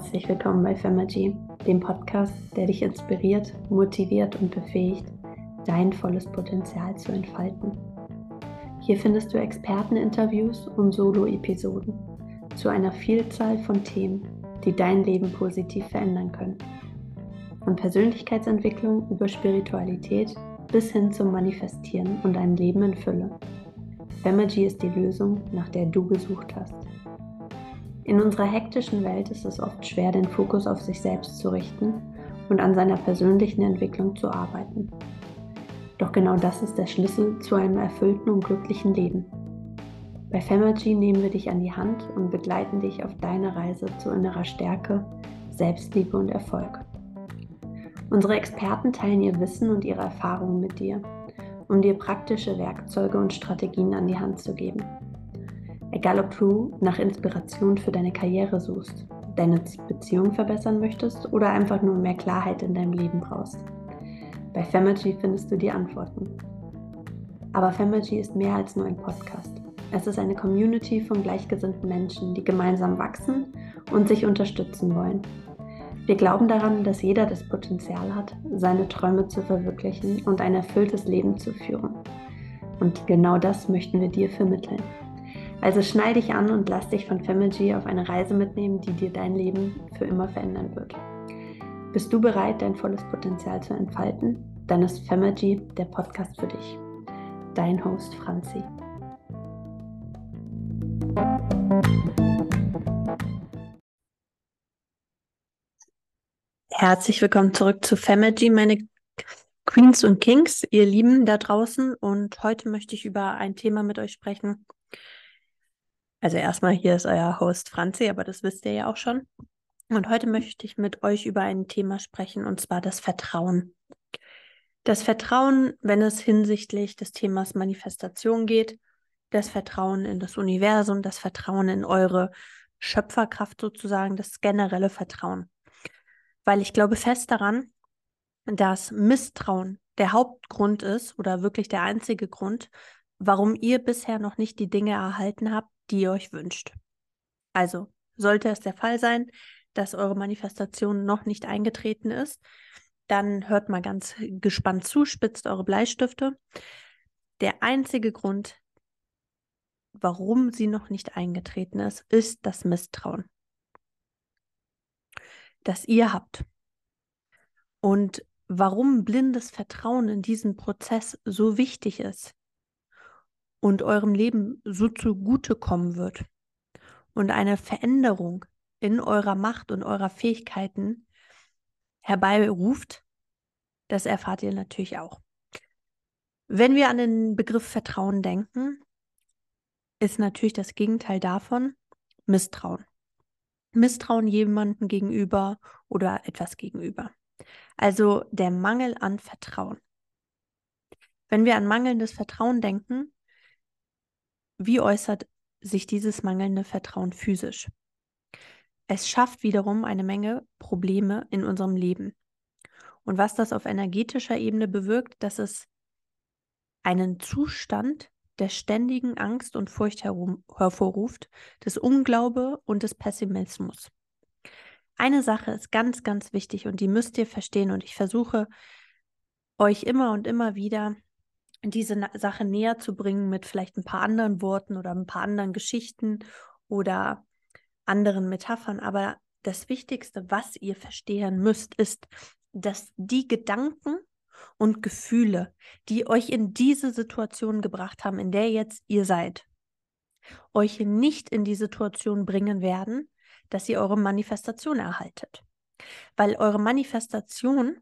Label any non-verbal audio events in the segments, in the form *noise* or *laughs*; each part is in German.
Herzlich willkommen bei Femergy, dem Podcast, der dich inspiriert, motiviert und befähigt, dein volles Potenzial zu entfalten. Hier findest du Experteninterviews und Solo-Episoden zu einer Vielzahl von Themen, die dein Leben positiv verändern können. Von Persönlichkeitsentwicklung über Spiritualität bis hin zum Manifestieren und ein Leben in Fülle. Femergy ist die Lösung, nach der du gesucht hast. In unserer hektischen Welt ist es oft schwer, den Fokus auf sich selbst zu richten und an seiner persönlichen Entwicklung zu arbeiten. Doch genau das ist der Schlüssel zu einem erfüllten und glücklichen Leben. Bei Femergy nehmen wir dich an die Hand und begleiten dich auf deiner Reise zu innerer Stärke, Selbstliebe und Erfolg. Unsere Experten teilen ihr Wissen und ihre Erfahrungen mit dir, um dir praktische Werkzeuge und Strategien an die Hand zu geben. Egal ob du nach Inspiration für deine Karriere suchst, deine Beziehung verbessern möchtest oder einfach nur mehr Klarheit in deinem Leben brauchst. Bei Femergy findest du die Antworten. Aber Femergy ist mehr als nur ein Podcast. Es ist eine Community von gleichgesinnten Menschen, die gemeinsam wachsen und sich unterstützen wollen. Wir glauben daran, dass jeder das Potenzial hat, seine Träume zu verwirklichen und ein erfülltes Leben zu führen. Und genau das möchten wir dir vermitteln. Also schnall dich an und lass dich von Femergy auf eine Reise mitnehmen, die dir dein Leben für immer verändern wird. Bist du bereit, dein volles Potenzial zu entfalten? Dann ist Femergy der Podcast für dich. Dein Host Franzi. Herzlich willkommen zurück zu Femergy, meine Queens und Kings, ihr Lieben da draußen. Und heute möchte ich über ein Thema mit euch sprechen, also erstmal hier ist euer Host Franzi, aber das wisst ihr ja auch schon. Und heute möchte ich mit euch über ein Thema sprechen, und zwar das Vertrauen. Das Vertrauen, wenn es hinsichtlich des Themas Manifestation geht, das Vertrauen in das Universum, das Vertrauen in eure Schöpferkraft sozusagen, das generelle Vertrauen. Weil ich glaube fest daran, dass Misstrauen der Hauptgrund ist oder wirklich der einzige Grund, warum ihr bisher noch nicht die Dinge erhalten habt, die ihr euch wünscht. Also, sollte es der Fall sein, dass eure Manifestation noch nicht eingetreten ist, dann hört mal ganz gespannt zu, spitzt eure Bleistifte. Der einzige Grund, warum sie noch nicht eingetreten ist, ist das Misstrauen, das ihr habt. Und warum blindes Vertrauen in diesen Prozess so wichtig ist, und eurem Leben so zugutekommen wird und eine Veränderung in eurer Macht und eurer Fähigkeiten herbeiruft, das erfahrt ihr natürlich auch. Wenn wir an den Begriff Vertrauen denken, ist natürlich das Gegenteil davon Misstrauen. Misstrauen jemandem gegenüber oder etwas gegenüber. Also der Mangel an Vertrauen. Wenn wir an mangelndes Vertrauen denken, wie äußert sich dieses mangelnde Vertrauen physisch? Es schafft wiederum eine Menge Probleme in unserem Leben. Und was das auf energetischer Ebene bewirkt, dass es einen Zustand der ständigen Angst und Furcht hervorruft, des Unglaube und des Pessimismus. Eine Sache ist ganz, ganz wichtig und die müsst ihr verstehen und ich versuche euch immer und immer wieder diese Sache näher zu bringen mit vielleicht ein paar anderen Worten oder ein paar anderen Geschichten oder anderen Metaphern. Aber das Wichtigste, was ihr verstehen müsst, ist, dass die Gedanken und Gefühle, die euch in diese Situation gebracht haben, in der jetzt ihr seid, euch nicht in die Situation bringen werden, dass ihr eure Manifestation erhaltet. Weil eure Manifestation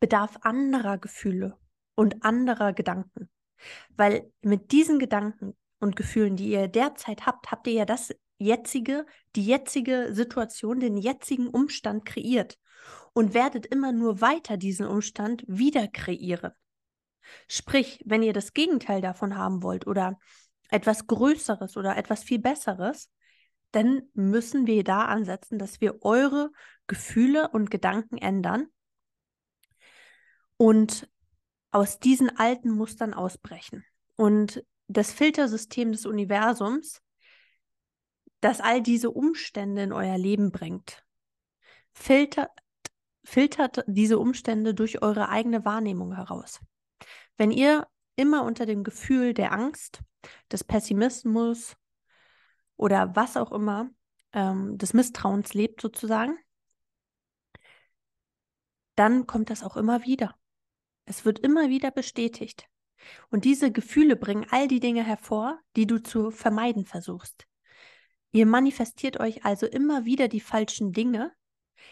bedarf anderer Gefühle und anderer Gedanken. Weil mit diesen Gedanken und Gefühlen, die ihr derzeit habt, habt ihr ja das jetzige, die jetzige Situation, den jetzigen Umstand kreiert und werdet immer nur weiter diesen Umstand wieder kreieren. Sprich, wenn ihr das Gegenteil davon haben wollt oder etwas Größeres oder etwas viel Besseres, dann müssen wir da ansetzen, dass wir eure Gefühle und Gedanken ändern und aus diesen alten Mustern ausbrechen. Und das Filtersystem des Universums das all diese Umstände in euer Leben bringt. Filtert, filtert diese Umstände durch eure eigene Wahrnehmung heraus. Wenn ihr immer unter dem Gefühl der Angst, des Pessimismus oder was auch immer, ähm, des Misstrauens lebt sozusagen, dann kommt das auch immer wieder. Es wird immer wieder bestätigt. Und diese Gefühle bringen all die Dinge hervor, die du zu vermeiden versuchst. Ihr manifestiert euch also immer wieder die falschen Dinge.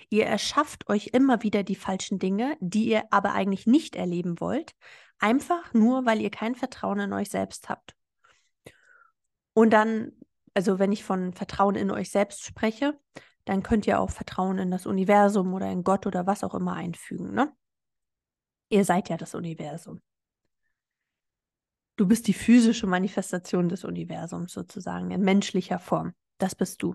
Ihr erschafft euch immer wieder die falschen Dinge, die ihr aber eigentlich nicht erleben wollt, einfach nur, weil ihr kein Vertrauen in euch selbst habt. Und dann, also wenn ich von Vertrauen in euch selbst spreche, dann könnt ihr auch Vertrauen in das Universum oder in Gott oder was auch immer einfügen. Ne? Ihr seid ja das Universum. Du bist die physische Manifestation des Universums sozusagen in menschlicher Form. Das bist du.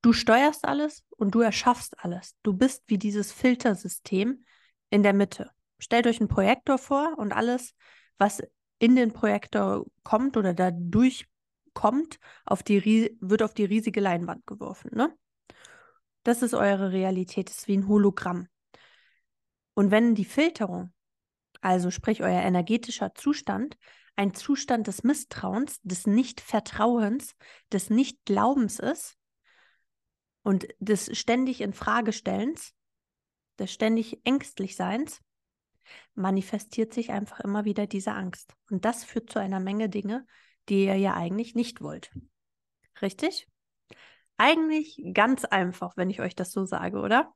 Du steuerst alles und du erschaffst alles. Du bist wie dieses Filtersystem in der Mitte. Stellt euch einen Projektor vor und alles, was in den Projektor kommt oder da durchkommt, auf die, wird auf die riesige Leinwand geworfen. Ne? Das ist eure Realität, das ist wie ein Hologramm. Und wenn die Filterung, also sprich euer energetischer Zustand, ein Zustand des Misstrauens, des Nichtvertrauens, des Nichtglaubens ist und des ständig in Fragestellens, des ständig ängstlich Seins, manifestiert sich einfach immer wieder diese Angst. Und das führt zu einer Menge Dinge, die ihr ja eigentlich nicht wollt. Richtig? Eigentlich ganz einfach, wenn ich euch das so sage, oder?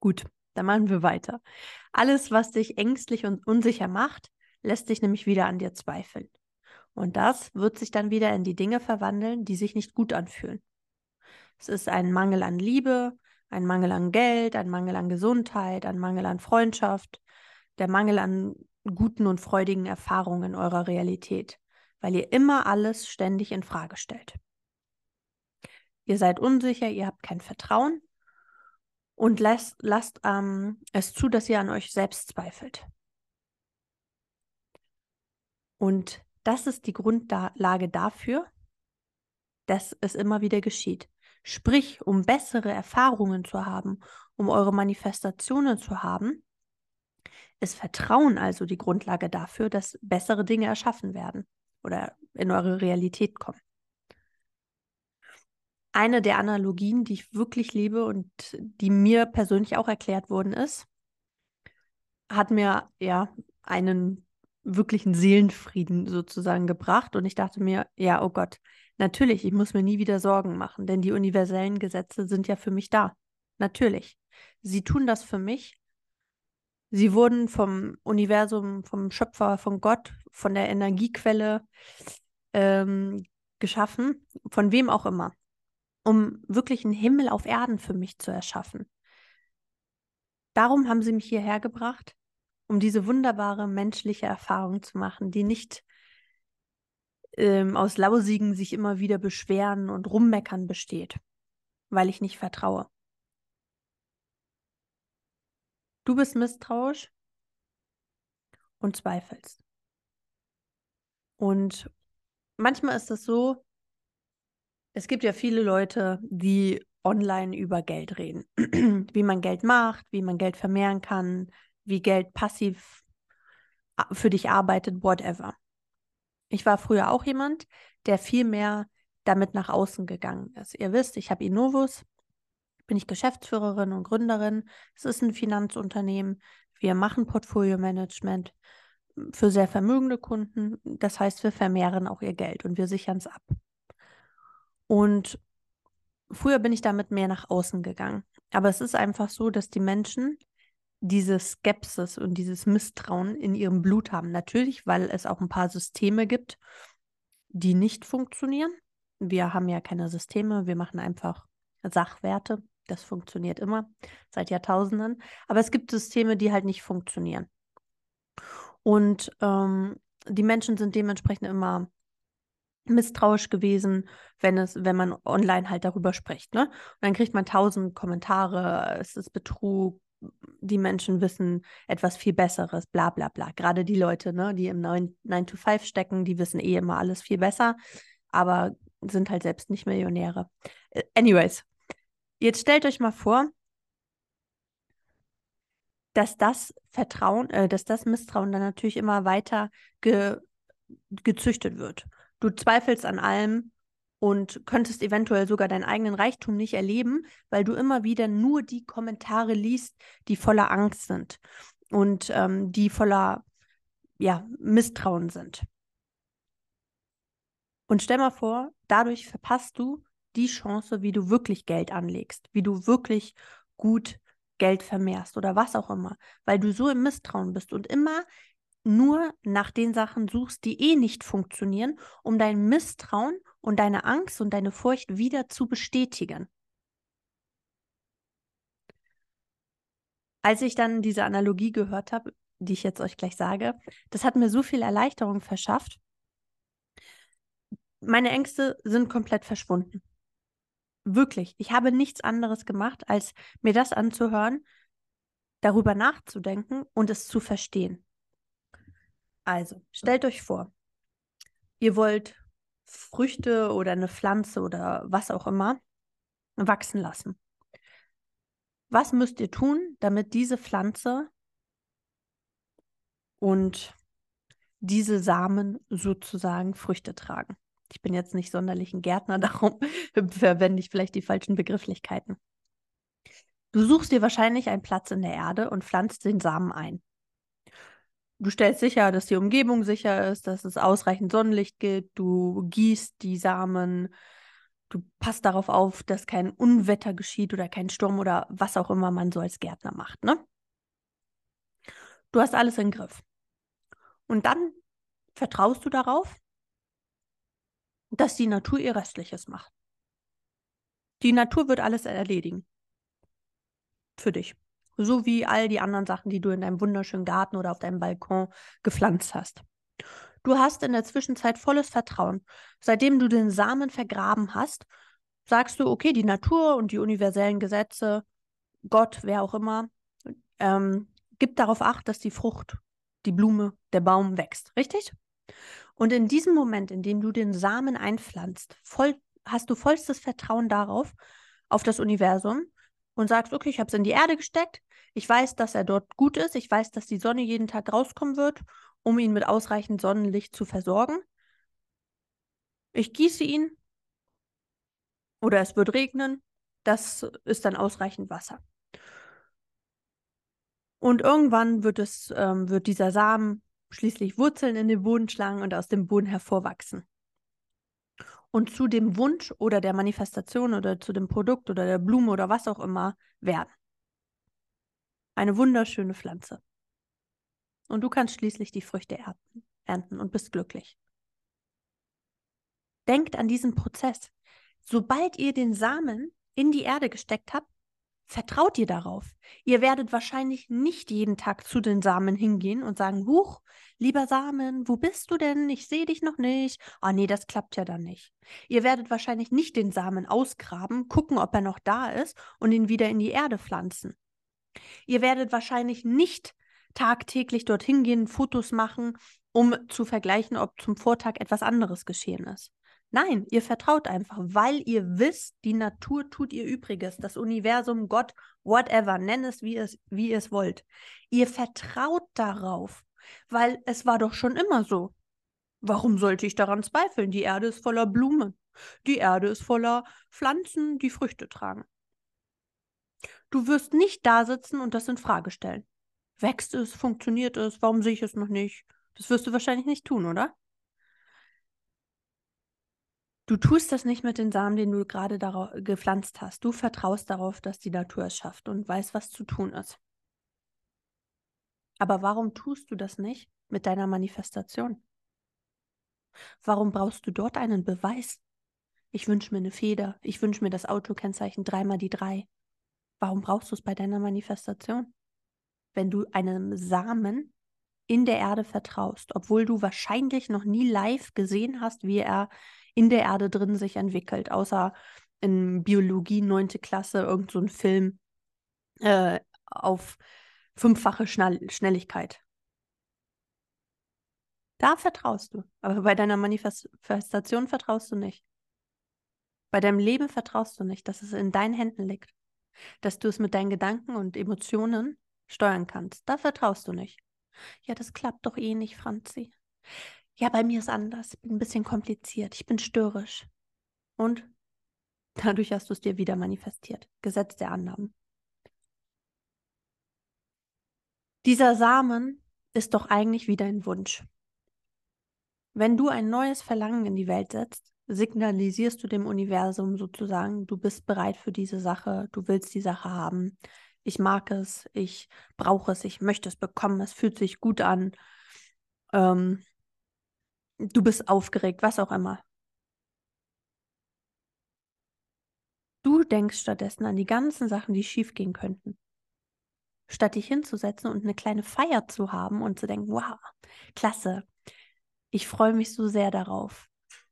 Gut, dann machen wir weiter. Alles, was dich ängstlich und unsicher macht, lässt dich nämlich wieder an dir zweifeln. Und das wird sich dann wieder in die Dinge verwandeln, die sich nicht gut anfühlen. Es ist ein Mangel an Liebe, ein Mangel an Geld, ein Mangel an Gesundheit, ein Mangel an Freundschaft, der Mangel an guten und freudigen Erfahrungen in eurer Realität, weil ihr immer alles ständig in Frage stellt. Ihr seid unsicher, ihr habt kein Vertrauen und lasst, lasst ähm, es zu, dass ihr an euch selbst zweifelt. Und das ist die Grundlage dafür, dass es immer wieder geschieht. Sprich, um bessere Erfahrungen zu haben, um eure Manifestationen zu haben, ist Vertrauen also die Grundlage dafür, dass bessere Dinge erschaffen werden oder in eure Realität kommen eine der Analogien, die ich wirklich liebe und die mir persönlich auch erklärt worden ist, hat mir ja einen wirklichen Seelenfrieden sozusagen gebracht. Und ich dachte mir, ja, oh Gott, natürlich, ich muss mir nie wieder Sorgen machen, denn die universellen Gesetze sind ja für mich da. Natürlich. Sie tun das für mich. Sie wurden vom Universum, vom Schöpfer, von Gott, von der Energiequelle ähm, geschaffen, von wem auch immer um wirklich einen Himmel auf Erden für mich zu erschaffen. Darum haben sie mich hierher gebracht, um diese wunderbare menschliche Erfahrung zu machen, die nicht ähm, aus lausigen sich immer wieder beschweren und rummeckern besteht, weil ich nicht vertraue. Du bist misstrauisch und zweifelst. Und manchmal ist es so, es gibt ja viele Leute, die online über Geld reden. *clears throat* wie man Geld macht, wie man Geld vermehren kann, wie Geld passiv für dich arbeitet, whatever. Ich war früher auch jemand, der viel mehr damit nach außen gegangen ist. Ihr wisst, ich habe Innovus, bin ich Geschäftsführerin und Gründerin. Es ist ein Finanzunternehmen. Wir machen Portfolio-Management für sehr vermögende Kunden. Das heißt, wir vermehren auch ihr Geld und wir sichern es ab. Und früher bin ich damit mehr nach außen gegangen. Aber es ist einfach so, dass die Menschen diese Skepsis und dieses Misstrauen in ihrem Blut haben. Natürlich, weil es auch ein paar Systeme gibt, die nicht funktionieren. Wir haben ja keine Systeme, wir machen einfach Sachwerte. Das funktioniert immer seit Jahrtausenden. Aber es gibt Systeme, die halt nicht funktionieren. Und ähm, die Menschen sind dementsprechend immer misstrauisch gewesen, wenn es, wenn man online halt darüber spricht. Ne? Und dann kriegt man tausend Kommentare, es ist Betrug, die Menschen wissen etwas viel Besseres, bla bla bla. Gerade die Leute, ne, die im 9-to-5 stecken, die wissen eh immer alles viel besser. Aber sind halt selbst nicht Millionäre. Äh, anyways, jetzt stellt euch mal vor, dass das Vertrauen, äh, dass das Misstrauen dann natürlich immer weiter ge gezüchtet wird. Du zweifelst an allem und könntest eventuell sogar deinen eigenen Reichtum nicht erleben, weil du immer wieder nur die Kommentare liest, die voller Angst sind und ähm, die voller ja, Misstrauen sind. Und stell mal vor, dadurch verpasst du die Chance, wie du wirklich Geld anlegst, wie du wirklich gut Geld vermehrst oder was auch immer, weil du so im Misstrauen bist und immer nur nach den Sachen suchst, die eh nicht funktionieren, um dein Misstrauen und deine Angst und deine Furcht wieder zu bestätigen. Als ich dann diese Analogie gehört habe, die ich jetzt euch gleich sage, das hat mir so viel Erleichterung verschafft. Meine Ängste sind komplett verschwunden. Wirklich. Ich habe nichts anderes gemacht, als mir das anzuhören, darüber nachzudenken und es zu verstehen. Also, stellt euch vor, ihr wollt Früchte oder eine Pflanze oder was auch immer wachsen lassen. Was müsst ihr tun, damit diese Pflanze und diese Samen sozusagen Früchte tragen? Ich bin jetzt nicht sonderlich ein Gärtner, *laughs* darum verwende ich vielleicht die falschen Begrifflichkeiten. Du suchst dir wahrscheinlich einen Platz in der Erde und pflanzt den Samen ein. Du stellst sicher, dass die Umgebung sicher ist, dass es ausreichend Sonnenlicht gibt, du gießt die Samen, du passt darauf auf, dass kein Unwetter geschieht oder kein Sturm oder was auch immer man so als Gärtner macht, ne? Du hast alles im Griff. Und dann vertraust du darauf, dass die Natur ihr Restliches macht. Die Natur wird alles erledigen. Für dich. So wie all die anderen Sachen, die du in deinem wunderschönen Garten oder auf deinem Balkon gepflanzt hast. Du hast in der Zwischenzeit volles Vertrauen. Seitdem du den Samen vergraben hast, sagst du, okay, die Natur und die universellen Gesetze, Gott, wer auch immer, ähm, gibt darauf Acht, dass die Frucht, die Blume, der Baum wächst. Richtig? Und in diesem Moment, in dem du den Samen einpflanzt, voll, hast du vollstes Vertrauen darauf, auf das Universum und sagst, okay, ich habe es in die Erde gesteckt, ich weiß, dass er dort gut ist. Ich weiß, dass die Sonne jeden Tag rauskommen wird, um ihn mit ausreichend Sonnenlicht zu versorgen. Ich gieße ihn oder es wird regnen. Das ist dann ausreichend Wasser. Und irgendwann wird, es, ähm, wird dieser Samen schließlich Wurzeln in den Boden schlagen und aus dem Boden hervorwachsen. Und zu dem Wunsch oder der Manifestation oder zu dem Produkt oder der Blume oder was auch immer werden. Eine wunderschöne Pflanze. Und du kannst schließlich die Früchte ernten und bist glücklich. Denkt an diesen Prozess. Sobald ihr den Samen in die Erde gesteckt habt, vertraut ihr darauf. Ihr werdet wahrscheinlich nicht jeden Tag zu den Samen hingehen und sagen, Huch, lieber Samen, wo bist du denn? Ich sehe dich noch nicht. Ah, oh, nee, das klappt ja dann nicht. Ihr werdet wahrscheinlich nicht den Samen ausgraben, gucken, ob er noch da ist und ihn wieder in die Erde pflanzen. Ihr werdet wahrscheinlich nicht tagtäglich dorthin gehen, Fotos machen, um zu vergleichen, ob zum Vortag etwas anderes geschehen ist. Nein, ihr vertraut einfach, weil ihr wisst, die Natur tut ihr Übriges, das Universum, Gott, whatever, nenn es, wie, es, wie ihr es wollt. Ihr vertraut darauf, weil es war doch schon immer so. Warum sollte ich daran zweifeln? Die Erde ist voller Blumen. Die Erde ist voller Pflanzen, die Früchte tragen. Du wirst nicht da sitzen und das in Frage stellen. Wächst es? Funktioniert es? Warum sehe ich es noch nicht? Das wirst du wahrscheinlich nicht tun, oder? Du tust das nicht mit den Samen, den du gerade gepflanzt hast. Du vertraust darauf, dass die Natur es schafft und weiß, was zu tun ist. Aber warum tust du das nicht mit deiner Manifestation? Warum brauchst du dort einen Beweis? Ich wünsche mir eine Feder. Ich wünsche mir das Autokennzeichen dreimal die drei. Warum brauchst du es bei deiner Manifestation? Wenn du einem Samen in der Erde vertraust, obwohl du wahrscheinlich noch nie live gesehen hast, wie er in der Erde drin sich entwickelt, außer in Biologie, neunte Klasse, irgend so ein Film äh, auf fünffache Schnell Schnelligkeit. Da vertraust du, aber bei deiner Manifestation vertraust du nicht. Bei deinem Leben vertraust du nicht, dass es in deinen Händen liegt, dass du es mit deinen Gedanken und Emotionen steuern kannst. Da vertraust du nicht. Ja, das klappt doch eh nicht, Franzi. Ja, bei mir ist anders. Ich bin ein bisschen kompliziert. Ich bin störrisch. Und dadurch hast du es dir wieder manifestiert. Gesetz der Annahmen. Dieser Samen ist doch eigentlich wieder ein Wunsch. Wenn du ein neues Verlangen in die Welt setzt, signalisierst du dem Universum sozusagen, du bist bereit für diese Sache, du willst die Sache haben, ich mag es, ich brauche es, ich möchte es bekommen, es fühlt sich gut an, ähm, du bist aufgeregt, was auch immer. Du denkst stattdessen an die ganzen Sachen, die schiefgehen könnten. Statt dich hinzusetzen und eine kleine Feier zu haben und zu denken, wow, klasse, ich freue mich so sehr darauf.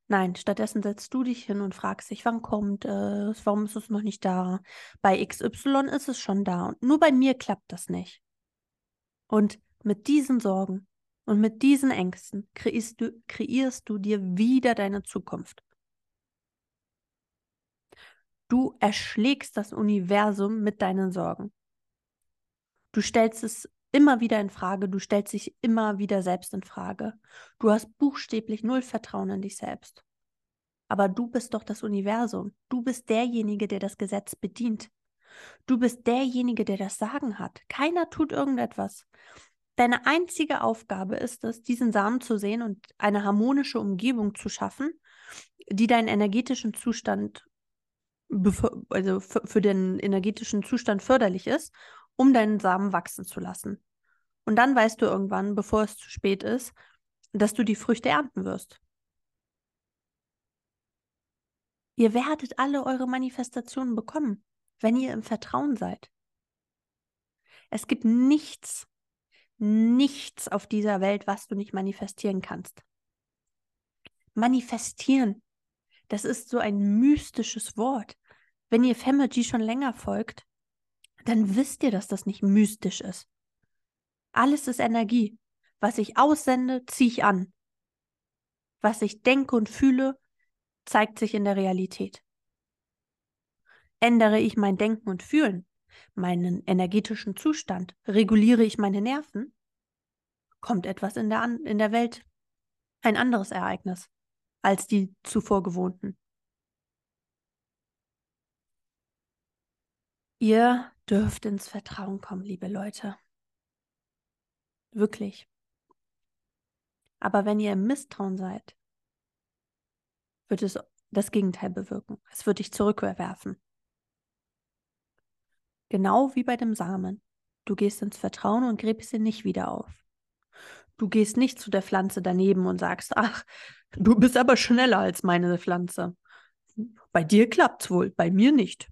Nein, stattdessen setzt du dich hin und fragst dich, wann kommt es, warum ist es noch nicht da? Bei XY ist es schon da und nur bei mir klappt das nicht. Und mit diesen Sorgen und mit diesen Ängsten kreierst du, kreierst du dir wieder deine Zukunft. Du erschlägst das Universum mit deinen Sorgen. Du stellst es immer wieder in Frage, du stellst dich immer wieder selbst in Frage. Du hast buchstäblich null Vertrauen in dich selbst. Aber du bist doch das Universum. Du bist derjenige, der das Gesetz bedient. Du bist derjenige, der das Sagen hat. Keiner tut irgendetwas. Deine einzige Aufgabe ist es, diesen Samen zu sehen und eine harmonische Umgebung zu schaffen, die deinen energetischen Zustand, also für den energetischen Zustand förderlich ist, um deinen Samen wachsen zu lassen. Und dann weißt du irgendwann, bevor es zu spät ist, dass du die Früchte ernten wirst. Ihr werdet alle eure Manifestationen bekommen, wenn ihr im Vertrauen seid. Es gibt nichts, nichts auf dieser Welt, was du nicht manifestieren kannst. Manifestieren, das ist so ein mystisches Wort. Wenn ihr Femergy schon länger folgt, dann wisst ihr, dass das nicht mystisch ist. Alles ist Energie. Was ich aussende, ziehe ich an. Was ich denke und fühle, zeigt sich in der Realität. Ändere ich mein Denken und Fühlen, meinen energetischen Zustand, reguliere ich meine Nerven, kommt etwas in der, in der Welt, ein anderes Ereignis als die zuvor gewohnten. Ihr dürft ins Vertrauen kommen, liebe Leute. Wirklich. Aber wenn ihr im Misstrauen seid, wird es das Gegenteil bewirken. Es wird dich zurückwerfen. Genau wie bei dem Samen. Du gehst ins Vertrauen und gräbst ihn nicht wieder auf. Du gehst nicht zu der Pflanze daneben und sagst, ach, du bist aber schneller als meine Pflanze. Bei dir klappt's wohl, bei mir nicht.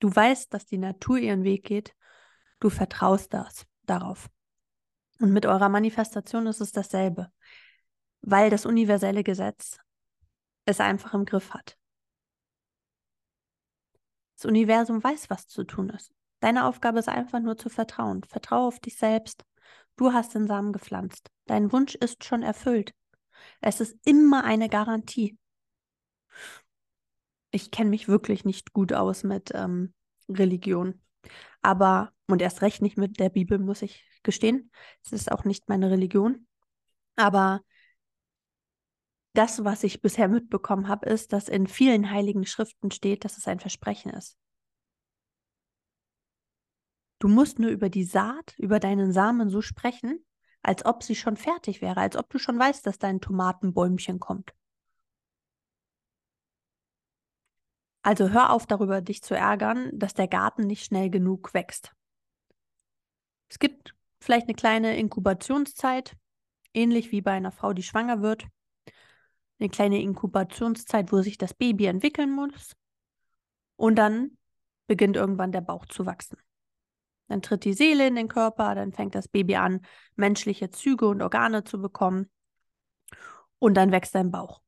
Du weißt, dass die Natur ihren Weg geht. Du vertraust das, darauf. Und mit eurer Manifestation ist es dasselbe, weil das universelle Gesetz es einfach im Griff hat. Das Universum weiß, was zu tun ist. Deine Aufgabe ist einfach nur zu vertrauen. Vertraue auf dich selbst. Du hast den Samen gepflanzt. Dein Wunsch ist schon erfüllt. Es ist immer eine Garantie ich kenne mich wirklich nicht gut aus mit ähm, Religion. Aber, und erst recht nicht mit der Bibel, muss ich gestehen. Es ist auch nicht meine Religion. Aber das, was ich bisher mitbekommen habe, ist, dass in vielen heiligen Schriften steht, dass es ein Versprechen ist. Du musst nur über die Saat, über deinen Samen so sprechen, als ob sie schon fertig wäre, als ob du schon weißt, dass dein Tomatenbäumchen kommt. Also hör auf darüber, dich zu ärgern, dass der Garten nicht schnell genug wächst. Es gibt vielleicht eine kleine Inkubationszeit, ähnlich wie bei einer Frau, die schwanger wird. Eine kleine Inkubationszeit, wo sich das Baby entwickeln muss. Und dann beginnt irgendwann der Bauch zu wachsen. Dann tritt die Seele in den Körper, dann fängt das Baby an, menschliche Züge und Organe zu bekommen. Und dann wächst dein Bauch.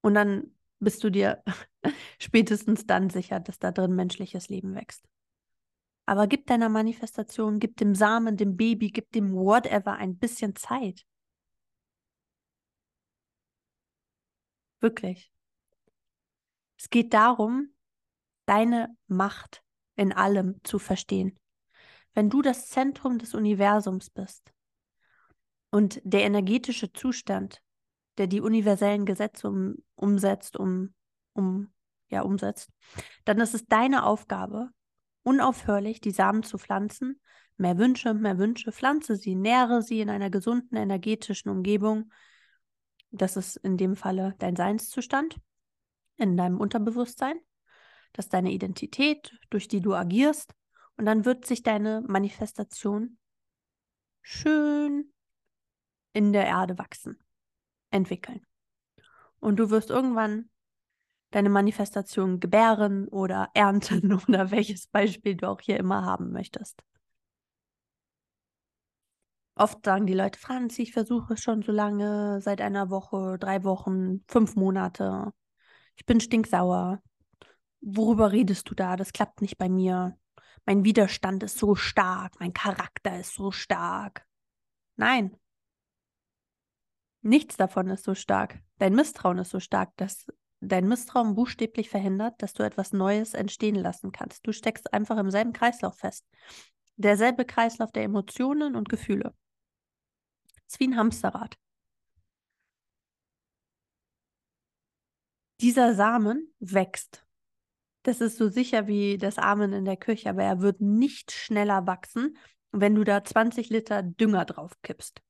Und dann bist du dir *laughs* spätestens dann sicher, dass da drin menschliches Leben wächst. Aber gib deiner Manifestation, gib dem Samen, dem Baby, gib dem whatever ein bisschen Zeit. Wirklich. Es geht darum, deine Macht in allem zu verstehen. Wenn du das Zentrum des Universums bist und der energetische Zustand, der die universellen Gesetze um, umsetzt, um, um, ja, umsetzt, dann ist es deine Aufgabe, unaufhörlich die Samen zu pflanzen, mehr Wünsche, mehr Wünsche, pflanze sie, nähre sie in einer gesunden energetischen Umgebung. Das ist in dem Falle dein Seinszustand in deinem Unterbewusstsein. Das ist deine Identität, durch die du agierst. Und dann wird sich deine Manifestation schön in der Erde wachsen, entwickeln. Und du wirst irgendwann deine Manifestation gebären oder *laughs* ernten oder welches Beispiel du auch hier immer haben möchtest. Oft sagen die Leute, Franzi, ich versuche es schon so lange, seit einer Woche, drei Wochen, fünf Monate. Ich bin stinksauer. Worüber redest du da? Das klappt nicht bei mir. Mein Widerstand ist so stark, mein Charakter ist so stark. Nein. Nichts davon ist so stark. Dein Misstrauen ist so stark, dass dein Misstrauen buchstäblich verhindert, dass du etwas Neues entstehen lassen kannst. Du steckst einfach im selben Kreislauf fest. Derselbe Kreislauf der Emotionen und Gefühle. Es ist wie ein Hamsterrad. Dieser Samen wächst. Das ist so sicher wie das Amen in der Küche, aber er wird nicht schneller wachsen, wenn du da 20 Liter Dünger drauf kippst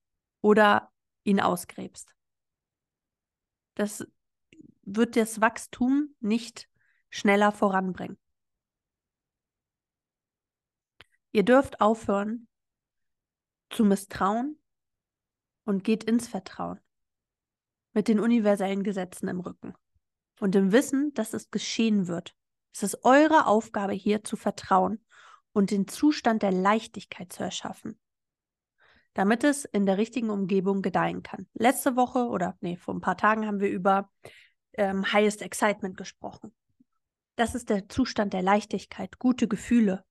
oder ihn ausgräbst. Das wird das Wachstum nicht schneller voranbringen. Ihr dürft aufhören zu misstrauen und geht ins Vertrauen mit den universellen Gesetzen im Rücken und im Wissen, dass es geschehen wird. Es ist eure Aufgabe hier zu vertrauen und den Zustand der Leichtigkeit zu erschaffen, damit es in der richtigen Umgebung gedeihen kann. Letzte Woche oder nee, vor ein paar Tagen haben wir über ähm, Highest Excitement gesprochen. Das ist der Zustand der Leichtigkeit, gute Gefühle.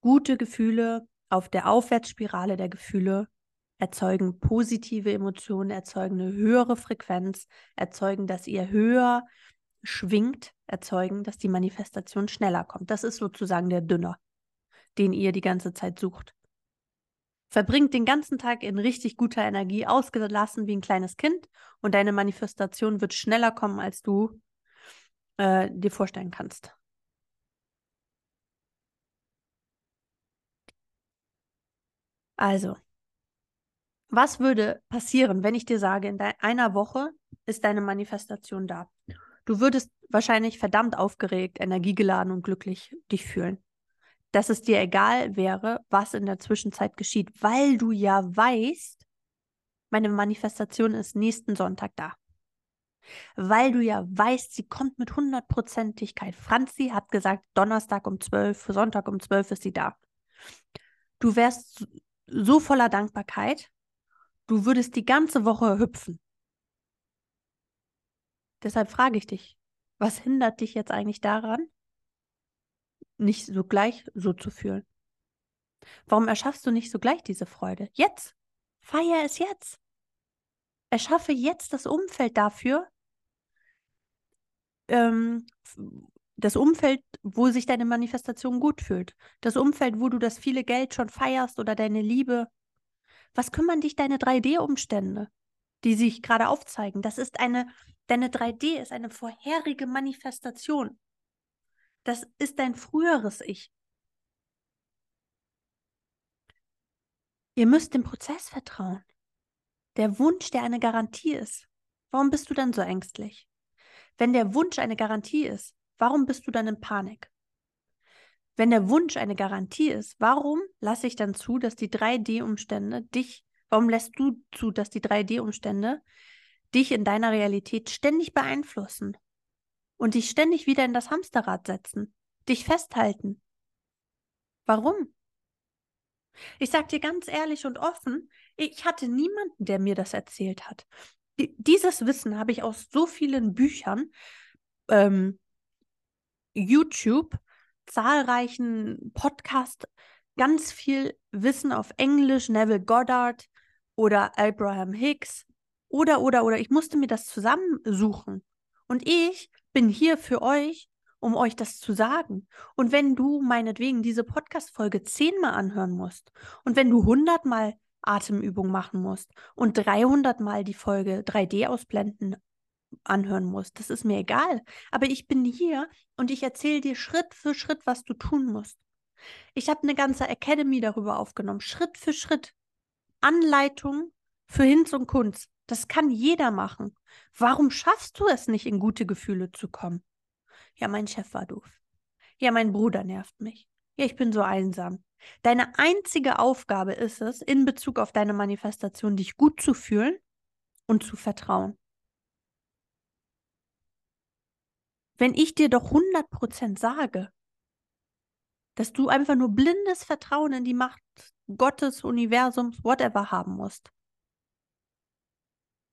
Gute Gefühle auf der Aufwärtsspirale der Gefühle erzeugen positive Emotionen, erzeugen eine höhere Frequenz, erzeugen, dass ihr höher schwingt, erzeugen, dass die Manifestation schneller kommt. Das ist sozusagen der Dünner, den ihr die ganze Zeit sucht. Verbringt den ganzen Tag in richtig guter Energie, ausgelassen wie ein kleines Kind und deine Manifestation wird schneller kommen, als du äh, dir vorstellen kannst. Also, was würde passieren, wenn ich dir sage, in einer Woche ist deine Manifestation da? Du würdest wahrscheinlich verdammt aufgeregt, energiegeladen und glücklich dich fühlen. Dass es dir egal wäre, was in der Zwischenzeit geschieht, weil du ja weißt, meine Manifestation ist nächsten Sonntag da. Weil du ja weißt, sie kommt mit hundertprozentigkeit. Franzi hat gesagt, Donnerstag um 12, Sonntag um 12 ist sie da. Du wärst so voller Dankbarkeit, Du würdest die ganze Woche hüpfen. Deshalb frage ich dich, was hindert dich jetzt eigentlich daran, nicht so gleich so zu fühlen? Warum erschaffst du nicht so gleich diese Freude? Jetzt. Feier es jetzt. Erschaffe jetzt das Umfeld dafür, ähm, das Umfeld, wo sich deine Manifestation gut fühlt. Das Umfeld, wo du das viele Geld schon feierst oder deine Liebe was kümmern dich deine 3D-Umstände, die sich gerade aufzeigen? Das ist eine, deine 3D ist eine vorherige Manifestation. Das ist dein früheres Ich. Ihr müsst dem Prozess vertrauen. Der Wunsch, der eine Garantie ist. Warum bist du dann so ängstlich? Wenn der Wunsch eine Garantie ist, warum bist du dann in Panik? Wenn der Wunsch eine Garantie ist, warum lasse ich dann zu, dass die 3D-Umstände dich, warum lässt du zu, dass die 3D-Umstände dich in deiner Realität ständig beeinflussen und dich ständig wieder in das Hamsterrad setzen, dich festhalten? Warum? Ich sage dir ganz ehrlich und offen, ich hatte niemanden, der mir das erzählt hat. Dieses Wissen habe ich aus so vielen Büchern, ähm, YouTube, zahlreichen Podcasts ganz viel Wissen auf Englisch, Neville Goddard oder Abraham Hicks oder, oder, oder. Ich musste mir das zusammensuchen. Und ich bin hier für euch, um euch das zu sagen. Und wenn du meinetwegen diese Podcast-Folge zehnmal anhören musst und wenn du hundertmal Atemübung machen musst und 300 Mal die Folge 3D ausblenden anhören musst, das ist mir egal. Aber ich bin hier und ich erzähle dir Schritt für Schritt, was du tun musst. Ich habe eine ganze Academy darüber aufgenommen, Schritt für Schritt. Anleitung für Hinz und Kunst. Das kann jeder machen. Warum schaffst du es nicht, in gute Gefühle zu kommen? Ja, mein Chef war doof. Ja, mein Bruder nervt mich. Ja, ich bin so einsam. Deine einzige Aufgabe ist es, in Bezug auf deine Manifestation dich gut zu fühlen und zu vertrauen. Wenn ich dir doch 100% sage, dass du einfach nur blindes Vertrauen in die Macht Gottes, Universums, whatever haben musst,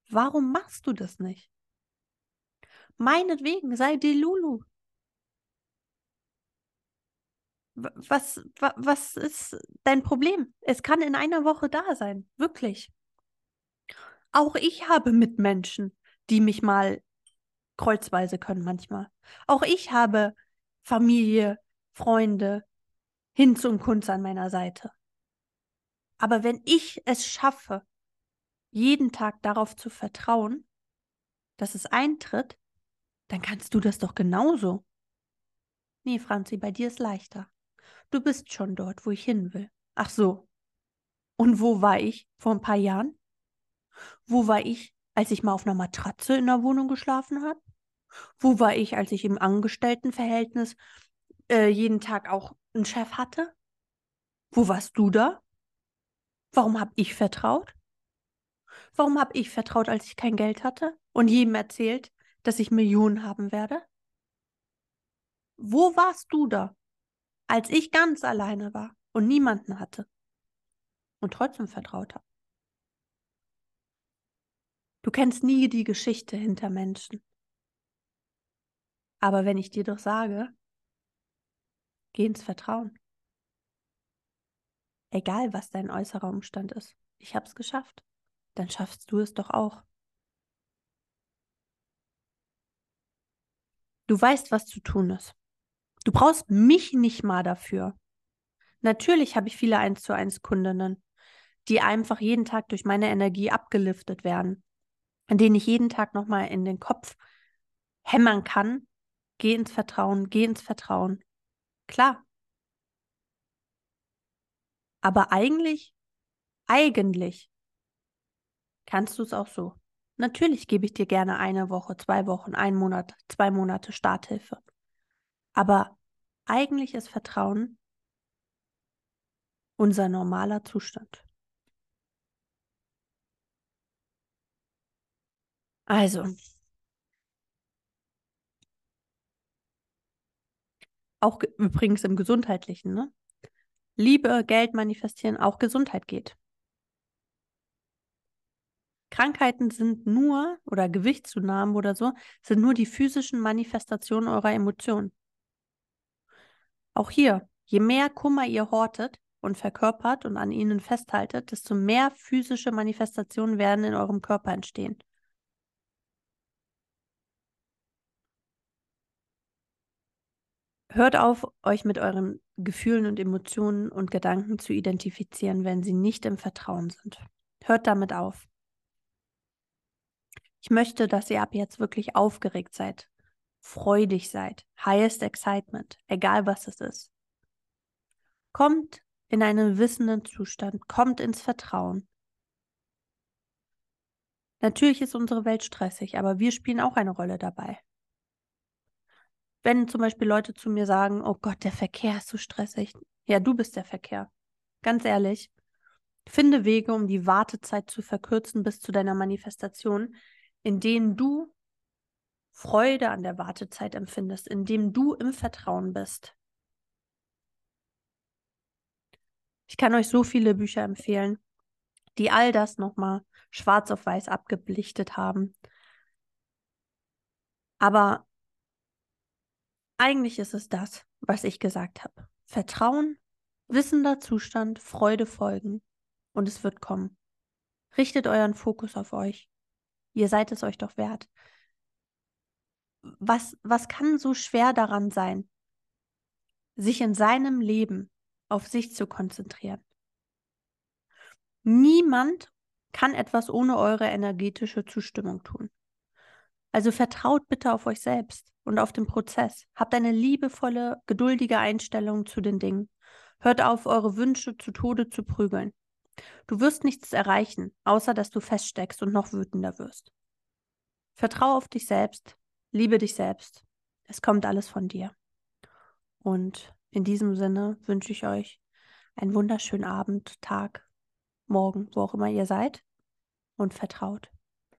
warum machst du das nicht? Meinetwegen, sei die Lulu. Was, was, ist dein Problem? Es kann in einer Woche da sein, wirklich. Auch ich habe Mitmenschen, die mich mal kreuzweise können manchmal. Auch ich habe Familie, Freunde, Hinz und Kunz an meiner Seite. Aber wenn ich es schaffe, jeden Tag darauf zu vertrauen, dass es eintritt, dann kannst du das doch genauso. Nee, Franzi, bei dir ist leichter. Du bist schon dort, wo ich hin will. Ach so. Und wo war ich vor ein paar Jahren? Wo war ich, als ich mal auf einer Matratze in der Wohnung geschlafen habe? Wo war ich, als ich im Angestelltenverhältnis äh, jeden Tag auch einen Chef hatte? Wo warst du da? Warum habe ich vertraut? Warum habe ich vertraut, als ich kein Geld hatte und jedem erzählt, dass ich Millionen haben werde? Wo warst du da? als ich ganz alleine war und niemanden hatte und trotzdem vertraut habe. Du kennst nie die Geschichte hinter Menschen. Aber wenn ich dir doch sage, geh ins Vertrauen. Egal, was dein äußerer Umstand ist. Ich habe es geschafft. Dann schaffst du es doch auch. Du weißt, was zu tun ist. Du brauchst mich nicht mal dafür. Natürlich habe ich viele 1 zu 1 Kundinnen, die einfach jeden Tag durch meine Energie abgeliftet werden, an denen ich jeden Tag nochmal in den Kopf hämmern kann. Geh ins Vertrauen, geh ins Vertrauen. Klar. Aber eigentlich, eigentlich kannst du es auch so. Natürlich gebe ich dir gerne eine Woche, zwei Wochen, einen Monat, zwei Monate Starthilfe. Aber eigentlich ist Vertrauen unser normaler Zustand. Also, auch übrigens im Gesundheitlichen, ne? Liebe, Geld manifestieren, auch Gesundheit geht. Krankheiten sind nur, oder Gewichtszunahmen oder so, sind nur die physischen Manifestationen eurer Emotionen. Auch hier, je mehr Kummer ihr hortet und verkörpert und an ihnen festhaltet, desto mehr physische Manifestationen werden in eurem Körper entstehen. Hört auf, euch mit euren Gefühlen und Emotionen und Gedanken zu identifizieren, wenn sie nicht im Vertrauen sind. Hört damit auf. Ich möchte, dass ihr ab jetzt wirklich aufgeregt seid, freudig seid, highest excitement, egal was es ist. Kommt in einen wissenden Zustand, kommt ins Vertrauen. Natürlich ist unsere Welt stressig, aber wir spielen auch eine Rolle dabei. Wenn zum Beispiel Leute zu mir sagen, oh Gott, der Verkehr ist so stressig. Ja, du bist der Verkehr. Ganz ehrlich, finde Wege, um die Wartezeit zu verkürzen bis zu deiner Manifestation, in denen du Freude an der Wartezeit empfindest, indem du im Vertrauen bist. Ich kann euch so viele Bücher empfehlen, die all das nochmal schwarz auf weiß abgeblichtet haben. Aber eigentlich ist es das, was ich gesagt habe. Vertrauen, wissender Zustand, Freude folgen und es wird kommen. Richtet euren Fokus auf euch. Ihr seid es euch doch wert. was, was kann so schwer daran sein, sich in seinem Leben auf sich zu konzentrieren? Niemand kann etwas ohne eure energetische Zustimmung tun. Also vertraut bitte auf euch selbst und auf den Prozess. Habt eine liebevolle, geduldige Einstellung zu den Dingen. Hört auf, eure Wünsche zu Tode zu prügeln. Du wirst nichts erreichen, außer dass du feststeckst und noch wütender wirst. Vertraue auf dich selbst, liebe dich selbst. Es kommt alles von dir. Und in diesem Sinne wünsche ich euch einen wunderschönen Abend, Tag, Morgen, wo auch immer ihr seid und vertraut.